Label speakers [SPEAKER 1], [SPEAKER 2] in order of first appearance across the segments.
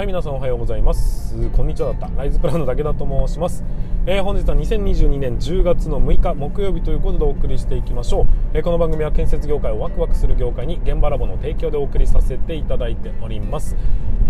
[SPEAKER 1] はい皆さんおはようございます。こんにちはだったライズプランの武田と申します、えー、本日は2022年10月の6日木曜日ということでお送りしていきましょう、えー、この番組は建設業界をワクワクする業界に現場ラボの提供でお送りさせていただいております。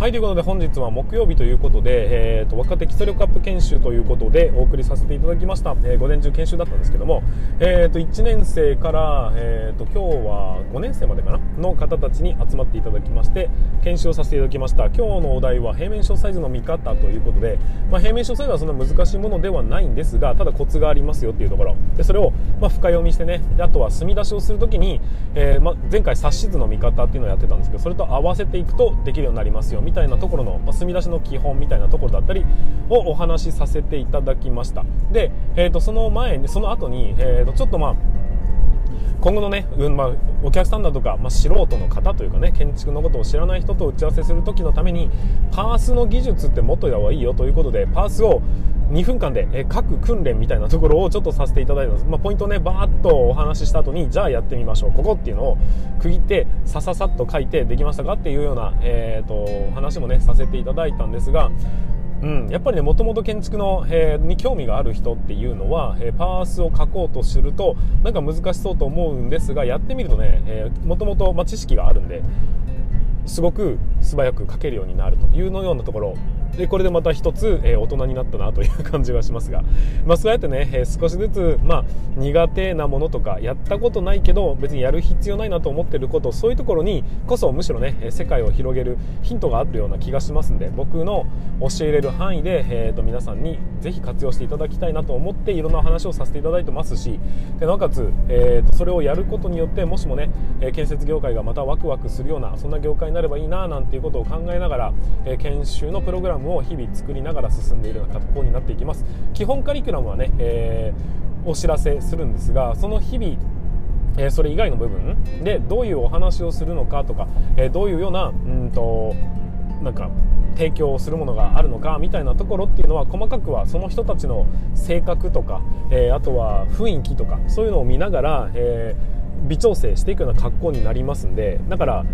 [SPEAKER 1] はいということで本日は木曜日ということで、えーと、若手基礎力アップ研修ということでお送りさせていただきました、えー、午前中研修だったんですけども、えーと、1年生から、えーと、今日は5年生までかなの方たちに集まっていただきまして研修をさせていただきました。今日のお題は平面小サイズの見方ということで、まあ、平面小サイズはそんな難しいものではないんですがただコツがありますよっていうところ。でそれをま深読みしてねあとは墨出しをするときに、えー、ま前回冊子図の見方っていうのをやってたんですけどそれと合わせていくとできるようになりますよみたいなところの、ま墨出しの基本みたいなところだったりをお話しさせていただきました。で、えー、とその前にその後に、えー、とちょっとまあ今後のね、うんまあ、お客さんだとか、まあ、素人の方というかね建築のことを知らない人と打ち合わせする時のためにパースの技術って持っといた方がいいよということでパースを2分間で、え各訓練みたいなところをちょっとさせていただいたんです、まあ、ポイントをねバーッとお話しした後にじゃあやってみましょう。ここっていうのを区切ってさささっと書いてできましたかっていうような、えーと話もねさせていただいたんですがうん、やっぱりねもともと建築の、えー、に興味がある人っていうのは、えー、パースを書こうとするとなんか難しそうと思うんですがやってみるとね、えー、もともと、ま、知識があるんですごく素早く書けるようになるというのようなところでこれでまた一つ、えー、大人になったなという感じがしますが、まあ、そうやってね、えー、少しずつ、まあ、苦手なものとかやったことないけど別にやる必要ないなと思ってることそういうところにこそむしろね世界を広げるヒントがあるような気がしますんで僕の教えれる範囲で、えーと、皆さんにぜひ活用していただきたいなと思っていろんな話をさせていただいてますしでなおかつ、えーと、それをやることによってもしもね建設業界がまたワクワクするようなそんな業界になればいいななんていうことを考えながら、えー、研修のプログラムをを日々作りながら進んでいるような格好になっていきます。基本カリキュラムはね、えー、お知らせするんですがその日々え、それ以外の部分でどういうお話をするのかとか、え、どういうようなうんとなんか提供をするものがあるのかみたいなところっていうのは細かくはその人たちの性格とか、え、あとは雰囲気とかそういうのを見ながら、え微調整していくような格好になりますんでだから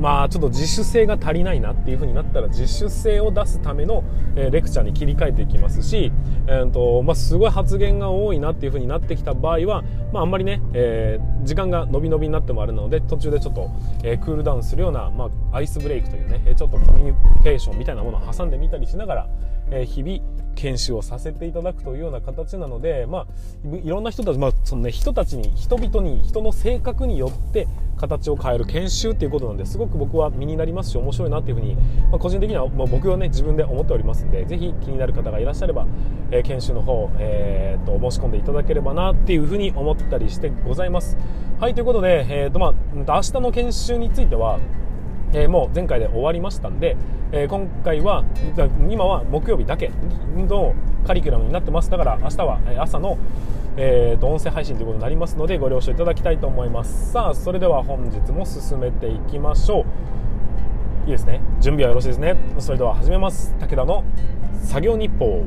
[SPEAKER 1] まあちょっと自主性が足りないなっていう風になったら自主性を出すための、レクチャーに切り替えていきますし、えーとまあ、すごい発言が多いなっていう風になってきた場合は、まあ、あんまりね、えー、時間が伸び伸びになってもあるので途中でちょっと、えー、クールダウンするような、まあ、アイスブレイクというねちょっとコミュニケーションみたいなものを挟んでみたりしながら、えー、日々研修をさせていただくというような形なので、まあ、いろんな人たち、まあそのね、人たちに人々に人の性格によって形を変える研修っていうことなんですごく僕は身になりますし面白いなっていうふうに、まあ、個人的には、まあ、僕はね自分で思っておりますんでぜひ気になる方がいらっしゃれば、えー、研修の方、えー、と申し込んでいただければなっていうふうに思ったりしてございます。はいということで、えーとまあ、明日の研修についてはえー、もう前回で終わりましたんで、えー、今回は今は木曜日だけのカリキュラムになってます。だから明日は朝の、えー、と音声配信ということになりますのでご了承いただきたいと思います。さあそれでは本日も進めていきましょう。いいですね。準備はよろしいですね。それでは始めます。武田の作業日報。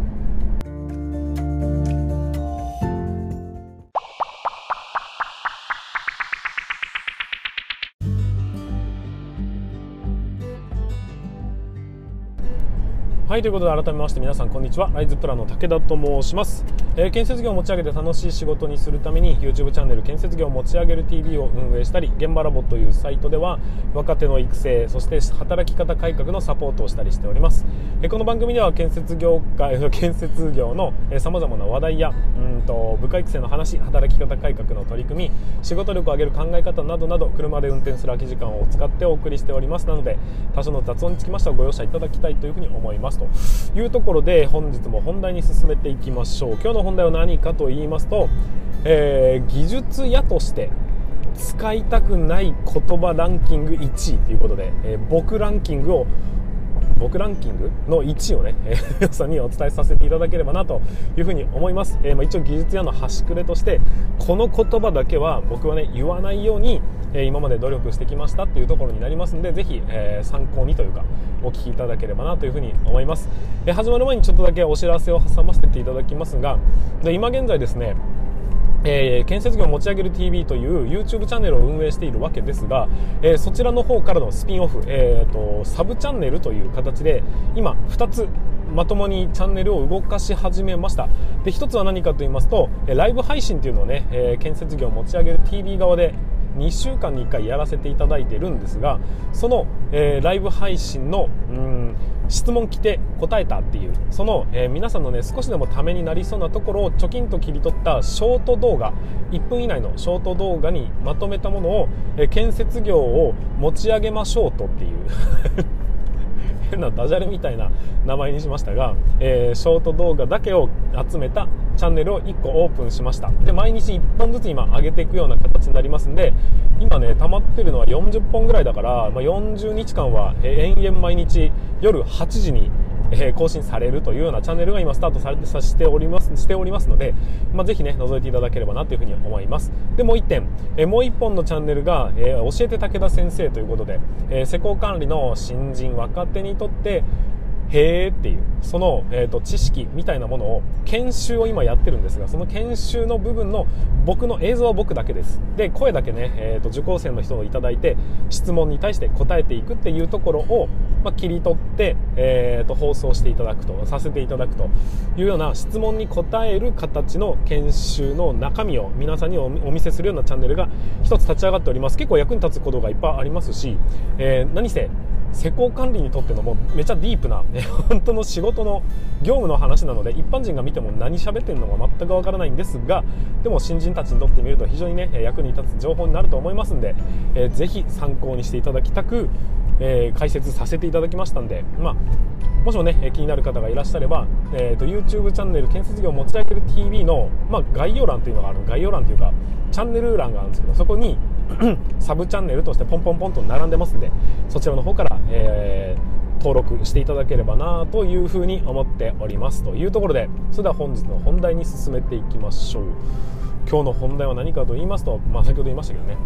[SPEAKER 1] はいということで改めまして皆さんこんにちは。ライズプランの武田と申します、えー、建設業を持ち上げて楽しい仕事にするために YouTube チャンネル建設業を持ち上げる TV を運営したり現場ラボというサイトでは若手の育成そして働き方改革のサポートをしたりしております、えー、この番組では建設業界 建設業のさまざまな話題やうんと部下育成の話働き方改革の取り組み仕事力を上げる考え方などなど車で運転する空き時間を使ってお送りしております。なので多少の雑音につきましてはご容赦いただきたいというふうに思います。というところで本日も本題に進めていきましょう。今日の本題は何かと言いますと、えー、技術屋として使いたくない言葉ランキング1位ということで、えー、僕ランキングを僕ランキングの1位をね、えー、皆さんにお伝えさせていただければなというふうに思います、えー、まあ、一応技術屋の端くれとしてこの言葉だけは僕はね言わないように、え今まで努力してきましたっていうところになりますのでぜひ、え参考にというかお聞きいただければなというふうに思います、え始まる前にちょっとだけお知らせを挟ませていただきますがで今現在ですねえー、建設業を持ち上げる TV という YouTube チャンネルを運営しているわけですが、えー、そちらの方からのスピンオフ、えーと、サブチャンネルという形で今2つまともにチャンネルを動かし始めました。で1つは何かと言いますとライブ配信というのをね、え建設業を持ち上げる TV 側で2週間に1回やらせていただいてるんですがその、えー、ライブ配信のうん質問来て答えたっていうその、えー、皆さんのね少しでもためになりそうなところをちょきんと切り取ったショート動画1分以内のショート動画にまとめたものを、えー、建設業を持ち上げましょうとっていう。変なダジャレみたいな名前にしましたが、えー、ショート動画だけを集めたチャンネルを1個オープンしました。で毎日1本ずつ今上げていくような形になりますんで今ね溜まってるのは40本ぐらいだから、まあ、40日間は延々毎日夜8時にえ更新されるというようなチャンネルが今スタートされてさしておりますしておりますので、まあ、ぜひね覗いていただければなというふうに思います。でもう1点、えもう1本のチャンネルが、え教えて武田先生ということで、え施工管理の新人若手にとってへーっていうその、えーと、知識みたいなものを研修を今やってるんですがその研修の部分の僕の映像は僕だけです。で声だけね、えーと、受講生の人をいただいて質問に対して答えていくっていうところを、まあ、切り取って、えーと、放送していただくとさせていただくというような質問に答える形の研修の中身を皆さんにお見せするようなチャンネルが一つ立ち上がっております。結構役に立つことがいっぱいありますし、えー、何せ施工管理にとってのもうめちゃディープな、ね、本当の仕事の業務の話なので一般人が見ても何喋ってるのか全くわからないんですがでも新人たちにとってみると非常にね役に立つ情報になると思いますんで、えー、ぜひ参考にしていただきたく、えー、解説させていただきましたんで、まあ、もしもね気になる方がいらっしゃれば、えーと、YouTube チャンネル建設業持ち上げる TV の、まあ、概要欄というのがある概要欄というかチャンネル欄があるんですけどそこに サブチャンネルとしてポンポンポンと並んでますんでそちらの方から、えー、登録していただければなというふうに思っておりますというところでそれでは本日の本題に進めていきましょう。今日の本題は何かと言いますと、まあ、先ほど言いましたけどね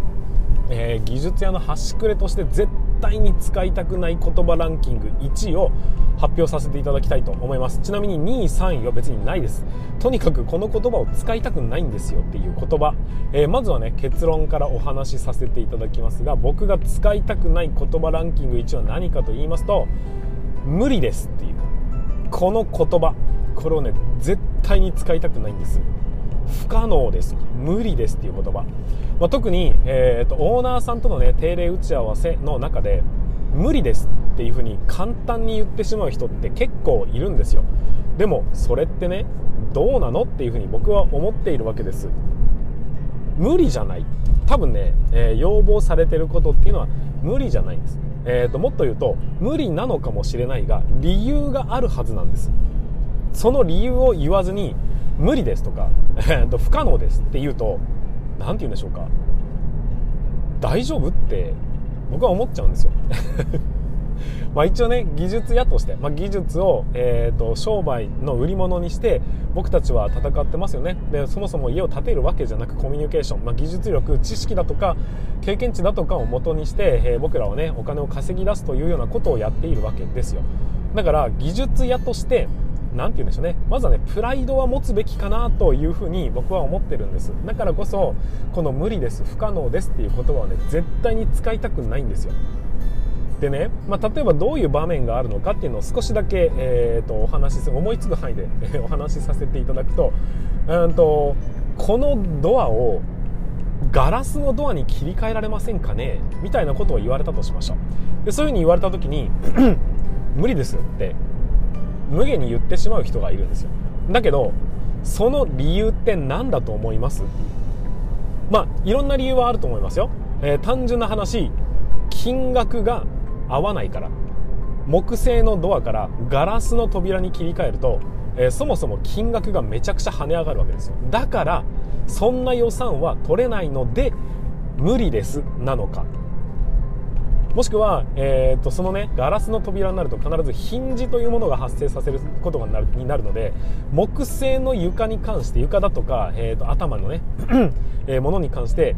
[SPEAKER 1] えー、技術屋の端くれとして絶対に使いたくない言葉ランキング1位を発表させていただきたいと思います。ちなみに2位3位は別にないです。とにかくこの言葉を使いたくないんですよっていう言葉、えー、まずはね結論からお話しさせていただきますが僕が使いたくない言葉ランキング1は何かと言いますと無理ですっていう。この言葉これをね絶対に使いたくないんです。不可能です無理ですっていう言葉、まあ、特に、えーと、オーナーさんとのね定例打ち合わせの中で無理ですっていう風に簡単に言ってしまう人って結構いるんですよ。でもそれってねどうなのっていう風に僕は思っているわけです。無理じゃない。多分ね、えー、要望されてることっていうのは無理じゃないんです、えーともっと言うと無理なのかもしれないが理由があるはずなんです。その理由を言わずに無理ですとか、不可能ですって言うと何て言うんでしょうか。大丈夫って僕は思っちゃうんですよ。まあ一応ね技術屋として、まあ、技術を、えーと、商売の売り物にして僕たちは戦ってますよね。でそもそも家を建てるわけじゃなくコミュニケーション、まあ、技術力知識だとか経験値だとかを元にして、えー、僕らはねお金を稼ぎ出すというようなことをやっているわけですよ。だから技術屋として何て言うんでしょうね。まずはねプライドは持つべきかなというふうに僕は思ってるんです。だからこそこの無理です不可能ですっていう言葉はね絶対に使いたくないんですよ。でね、まあ、例えばどういう場面があるのかっていうのを少しだけ、えーと、お話しする思いつく範囲でお話しさせていただくとうんとこのドアをガラスのドアに切り替えられませんかね？みたいなことを言われたとしましょう。でそういうふうに言われた時に無理ですって無限に言ってしまう人がいるんですよ。だけどその理由って何だと思います？まあいろんな理由はあると思いますよ、えー、単純な話金額が合わないから木製のドアからガラスの扉に切り替えると、えー、そもそも金額がめちゃくちゃ跳ね上がるわけですよ。だからそんな予算は取れないので無理ですなのか。もしくは、えーと、そのねガラスの扉になると必ずヒンジというものが発生させることがなるになるので木製の床に関して床だとか、えーと、頭のね えものに関して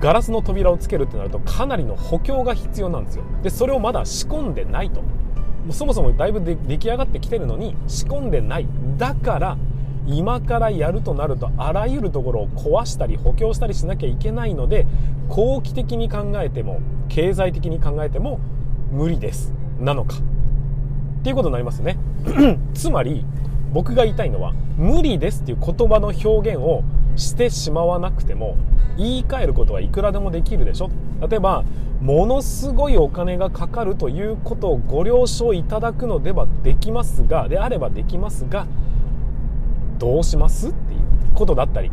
[SPEAKER 1] ガラスの扉をつけるってなるとかなりの補強が必要なんですよ。でそれをまだ仕込んでないと。そもそもだいぶ出来上がってきてるのに仕込んでない。だから今からやるとなるとあらゆるところを壊したり補強したりしなきゃいけないので後期的に考えても経済的に考えても無理です。なのか。っていうことになりますね。つまり僕が言いたいのは無理ですっていう言葉の表現をしてしまわなくても言い換えることはいくらでもできるでしょ。例えばものすごいお金がかかるということをご了承いただくのではできますがであればできますがどうします？っていうことだったり。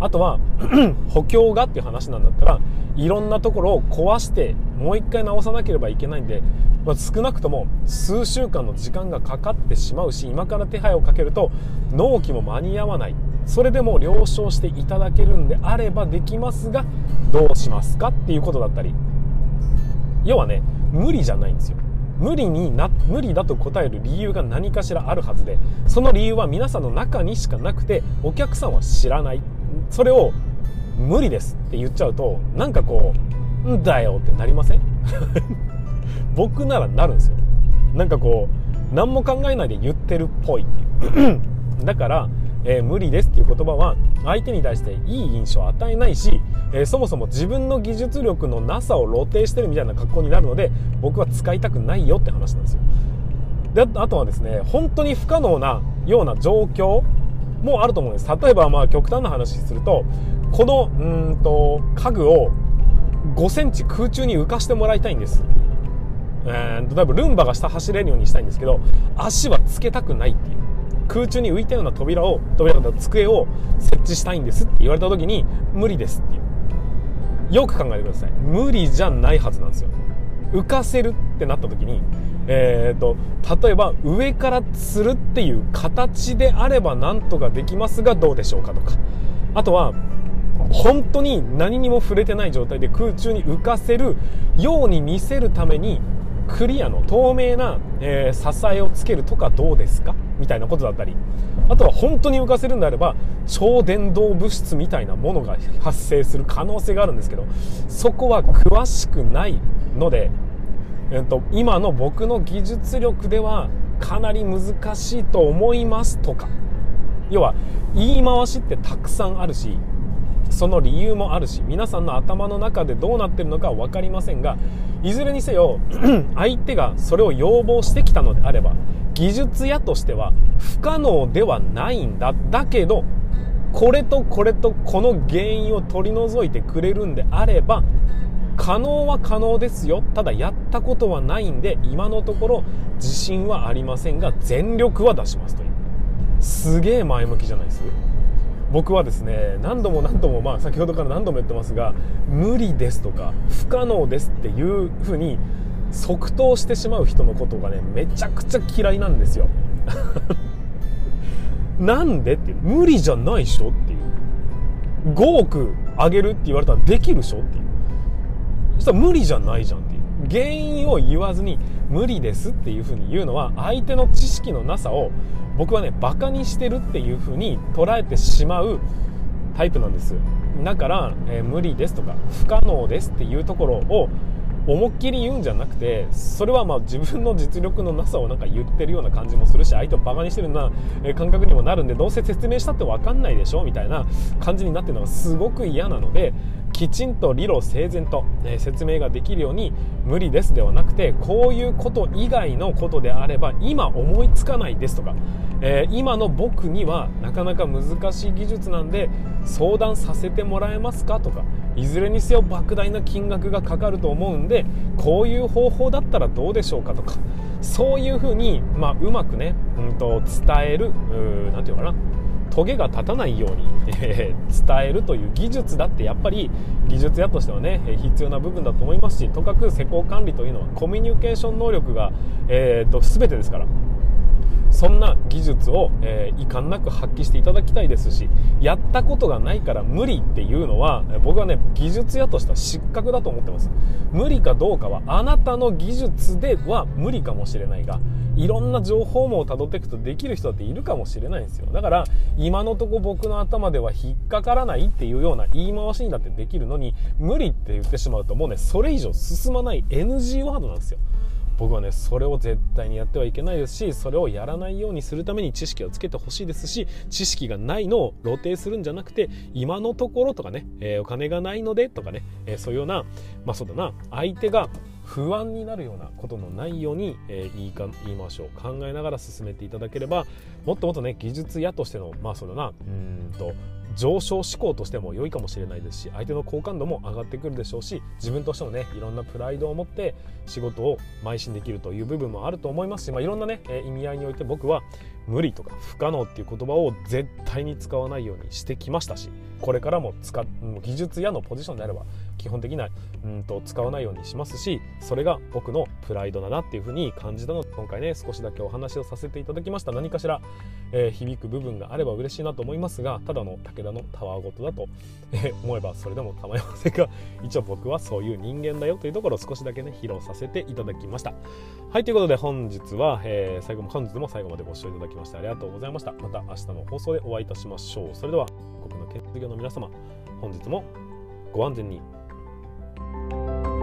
[SPEAKER 1] あとは 補強がっていう話なんだったらいろんなところを壊してもう一回直さなければいけないんで、まあ、少なくとも数週間の時間がかかってしまうし今から手配をかけると納期も間に合わない。それでも了承していただけるんであればできますがどうしますか？っていうことだったり。要はね無理じゃないんですよ。無理にな無理だと答える理由が何かしらあるはずでその理由は皆さんの中にしかなくてお客さんは知らない。それを無理ですって言っちゃうとなんかこう「んだよ」ってなりません？僕ならなるんですよ。なんかこう何も考えないで言ってるっぽいっていう。だからえー、無理ですっていう言葉は相手に対していい印象を与えないし、えー、そもそも自分の技術力のなさを露呈してるみたいな格好になるので僕は使いたくないよって話なんですよ。であとはですね本当に不可能なような状況もあると思うんです。例えばまあ極端な話するとこのうんと家具を5センチ空中に浮かしてもらいたいんです。えー、例えばルンバが下走れるようにしたいんですけど足はつけたくないっていう。空中に浮いたような扉を扉だ机を設置したいんですって言われた時に無理ですっていうよく考えてください無理じゃないはずなんですよ。浮かせるってなった時にえーと、例えば上から吊るっていう形であればなんとかできますがどうでしょうかとか。あとは本当に何にも触れてない状態で空中に浮かせるように見せるためにクリアの透明な、えー、支えをつけるとかどうですか？みたいなことだったりあとは本当に浮かせるんであれば超伝導物質みたいなものが発生する可能性があるんですけどそこは詳しくないので、えっと、今の僕の技術力ではかなり難しいと思いますとか要は言い回しってたくさんあるしその理由もあるし皆さんの頭の中でどうなってるのか分かりませんがいずれにせよ 相手がそれを要望してきたのであれば技術屋としては不可能ではないんだ。だけどこれとこれとこの原因を取り除いてくれるんであれば可能は可能ですよ。ただやったことはないんで今のところ自信はありませんが全力は出しますという。すげえ前向きじゃないです僕はですね何度も何度も、まあ、先ほどから何度も言ってますが無理ですとか不可能ですっていうふうに即答してしまう人のことがねめちゃくちゃ嫌いなんですよ。なんでって無理じゃないでしょっていう。5億あげるって言われたらできるでしょっていう。そしたら無理じゃないじゃんって原因を言わずに無理ですっていうふうに言うのは相手の知識のなさを僕はねバカにしてるっていう風に捉えてしまうタイプなんです。だから、えー、無理ですとか不可能ですっていうところを思いっきり言うんじゃなくてそれはまあ自分の実力のなさをなんか言ってるような感じもするし相手をバカにしてるような感覚にもなるんでどうせ説明したって分かんないでしょみたいな感じになってるのがすごく嫌なのできちんと理路整然と、え説明ができるように無理ですではなくてこういうこと以外のことであれば今思いつかないですとか、えー、今の僕にはなかなか難しい技術なんで相談させてもらえますかとかいずれにせよ莫大な金額がかかると思うんでこういう方法だったらどうでしょうかとかそういうふうに、まあ、うまくね、うんと、伝える何て言うかなトゲが立たないように、えー、伝えるという技術だってやっぱり技術屋としてはね必要な部分だと思いますしとかく施工管理というのはコミュニケーション能力が、えーと、全てですからそんな技術を、えー、遺憾なく発揮していただきたいですしやったことがないから無理っていうのは僕はね技術屋としては失格だと思ってます。無理かどうかはあなたの技術では無理かもしれないがいろんな情報網をたどっていくとできる人だっているかもしれないんですよ。だから今のとこ僕の頭では引っかからないっていうような言い回しにだってできるのに無理って言ってしまうともうねそれ以上進まない NG ワードなんですよ。僕はねそれを絶対にやってはいけないですしそれをやらないようにするために知識をつけてほしいですし知識がないのを露呈するんじゃなくて今のところとかね、えー、お金がないのでとかね、えー、そういうようなまあそうだな相手が不安になるようなことのないように、えー、言いか言いましょう考えながら進めていただければもっともっとね技術屋としてのまあそうだなうんと上昇志向としても良いかもしれないですし相手の好感度も上がってくるでしょうし自分としてもねいろんなプライドを持って仕事を邁進できるという部分もあると思いますし、まあ、いろんなね、意味合いにおいて僕は無理とか不可能っていう言葉を絶対に使わないようにしてきましたしこれからも使技術屋のポジションであれば基本的なうんと使わないようにしますしそれが僕のプライドだなっていうふうに感じたので今回ね少しだけお話をさせていただきました。何かしら、えー、響く部分があれば嬉しいなと思いますがただの武田のたわごとだと、えー、思えばそれでも構いませんが一応僕はそういう人間だよというところを少しだけね披露させていただきました。はいということで本日は、えー、最後も本日も最後までご視聴いただきましてありがとうございました。また明日の放送でお会いいたしましょう。それでは国の建設業の皆様本日もご安全に。thank you